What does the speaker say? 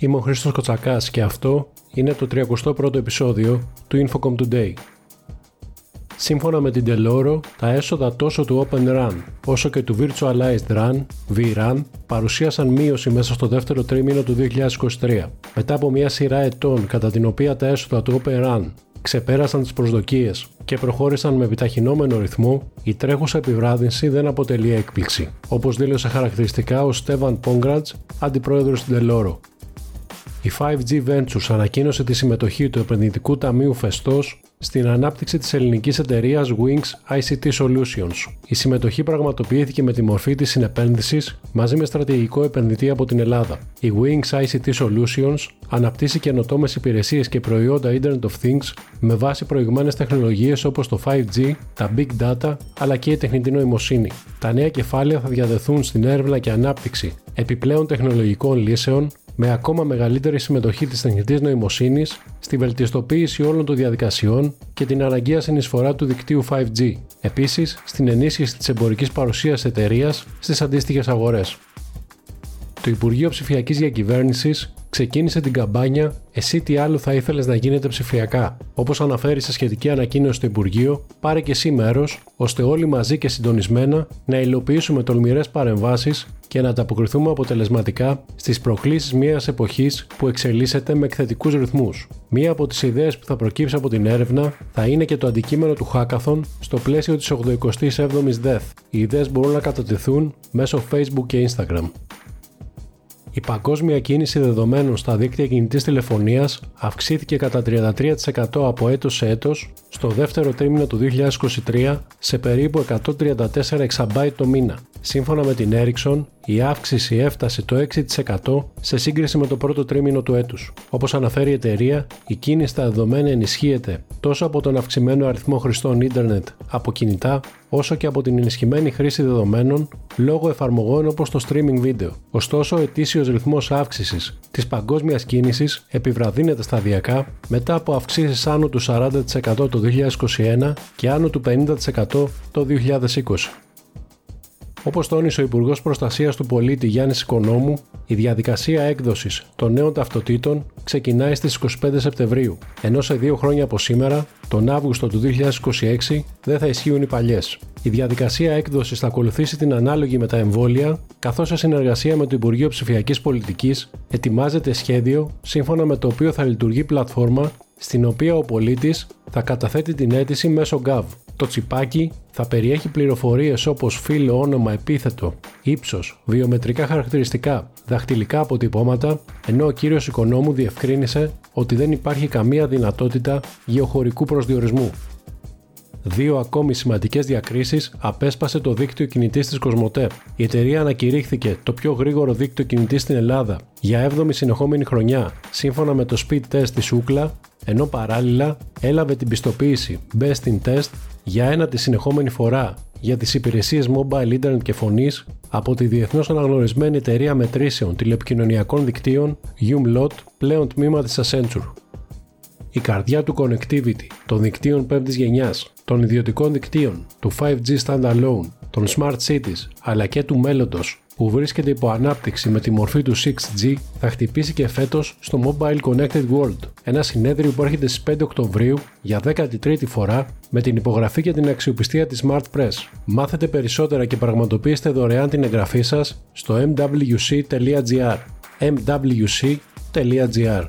Είμαι ο Χρήστος Κοτσακάς και αυτό είναι το 31ο επεισόδιο του Infocom Today. Σύμφωνα με την Deloro, τα έσοδα τόσο του Open Run όσο και του Virtualized Run, VRAN, παρουσίασαν μείωση μέσα στο δεύτερο τρίμηνο του 2023. Μετά από μια σειρά ετών κατά την οποία τα έσοδα του Open Run ξεπέρασαν τις προσδοκίες και προχώρησαν με επιταχυνόμενο ρυθμό, η τρέχουσα επιβράδυνση δεν αποτελεί έκπληξη, όπως δήλωσε χαρακτηριστικά ο Στέβαν Πόγκρατς, αντιπρόεδρος στην Deloro. Η 5G Ventures ανακοίνωσε τη συμμετοχή του επενδυτικού ταμείου Φεστός στην ανάπτυξη της ελληνικής εταιρείας Wings ICT Solutions. Η συμμετοχή πραγματοποιήθηκε με τη μορφή της συνεπένδυσης μαζί με στρατηγικό επενδυτή από την Ελλάδα. Η Wings ICT Solutions αναπτύσσει καινοτόμες υπηρεσίες και προϊόντα Internet of Things με βάση προηγμένες τεχνολογίες όπως το 5G, τα Big Data αλλά και η τεχνητή νοημοσύνη. Τα νέα κεφάλαια θα διαδεθούν στην έρευνα και ανάπτυξη επιπλέον τεχνολογικών λύσεων με ακόμα μεγαλύτερη συμμετοχή της τεχνητής νοημοσύνης στη βελτιστοποίηση όλων των διαδικασιών και την αναγκαία συνεισφορά του δικτύου 5G. Επίσης, στην ενίσχυση της εμπορικής παρουσίας εταιρείας στις αντίστοιχες αγορές. Το Υπουργείο Ψηφιακής Διακυβέρνησης ξεκίνησε την καμπάνια Εσύ τι άλλο θα ήθελες να γίνεται ψηφιακά; Όπως αναφέρει σε σχετική ανακοίνωση στο Υπουργείο, πάρε και εσύ μέρος, ώστε όλοι μαζί και συντονισμένα να υλοποιήσουμε τολμηρές παρεμβάσεις και να ανταποκριθούμε αποτελεσματικά στις προκλήσεις μιας εποχής που εξελίσσεται με εκθετικούς ρυθμούς. Μία από τις ιδέες που θα προκύψει από την έρευνα θα είναι και το αντικείμενο του Hackathon στο πλαίσιο της 87η ΔΕΘ. Οι ιδέες μπορούν να κατατεθούν μέσω Facebook και Instagram. Η παγκόσμια κίνηση δεδομένων στα δίκτυα κινητής τηλεφωνίας αυξήθηκε κατά 33% από έτος σε έτος στο δεύτερο τρίμηνο του 2023 σε περίπου 134 exabyte το μήνα. Σύμφωνα με την Ericsson, η αύξηση έφτασε το 6% σε σύγκριση με το πρώτο τρίμηνο του έτους. Όπως αναφέρει η εταιρεία, η κίνηση στα δεδομένα ενισχύεται τόσο από τον αυξημένο αριθμό χρηστών ίντερνετ από κινητά, όσο και από την ενισχυμένη χρήση δεδομένων λόγω εφαρμογών όπως το streaming video. Ωστόσο, ο ετήσιος ρυθμός αύξησης της παγκόσμιας κίνησης επιβραδύνεται σταδιακά μετά από αυξήσεις άνω του 40% το 2021 και άνω του 50% το 2020. Όπως τόνισε ο Υπουργός Προστασίας του Πολίτη Γιάννης Οικονόμου, η διαδικασία έκδοσης των νέων ταυτοτήτων ξεκινάει στις 25 Σεπτεμβρίου, ενώ σε δύο χρόνια από σήμερα, τον Αύγουστο του 2026, δεν θα ισχύουν οι παλιές. Η διαδικασία έκδοσης θα ακολουθήσει την ανάλογη με τα εμβόλια, καθώς σε συνεργασία με το Υπουργείο Ψηφιακής Πολιτικής ετοιμάζεται σχέδιο σύμφωνα με το οποίο θα λειτουργεί πλατφόρμα στην οποία ο πολίτης θα καταθέτει την αίτηση μέσω GAV. Το τσιπάκι θα περιέχει πληροφορίες όπως φύλλο, όνομα, επίθετο, ύψος, βιομετρικά χαρακτηριστικά, δαχτυλικά αποτυπώματα, ενώ ο κύριος Οικονόμου διευκρίνησε ότι δεν υπάρχει καμία δυνατότητα γεωχωρικού προσδιορισμού. Δύο ακόμη σημαντικές διακρίσεις απέσπασε το δίκτυο κινητής της Κοσμοτέ. Η εταιρεία ανακηρύχθηκε το πιο γρήγορο δίκτυο κινητής στην Ελλάδα για 7η συνεχόμενη χρονιά, σύμφωνα με το speed test της Ούκλα, ενώ παράλληλα έλαβε την πιστοποίηση Best in Test για ένα τη συνεχόμενη φορά για τις υπηρεσίες mobile internet και φωνής από τη διεθνώς αναγνωρισμένη εταιρεία μετρήσεων τηλεπικοινωνιακών δικτύων Umlot, πλέον τμήμα της Accenture. Η καρδιά του connectivity, των δικτύων 5ης γενιάς, των ιδιωτικών δικτύων, του 5G standalone, των smart cities αλλά και του μέλλοντος που βρίσκεται υπό ανάπτυξη με τη μορφή του 6G θα χτυπήσει και φέτος στο Mobile Connected World, ένα συνέδριο που έρχεται στις 5 Οκτωβρίου για 13η φορά με την υπογραφή και την αξιοπιστία της Smart Press. Μάθετε περισσότερα και πραγματοποιήστε δωρεάν την εγγραφή σας στο mwc.gr mwc.gr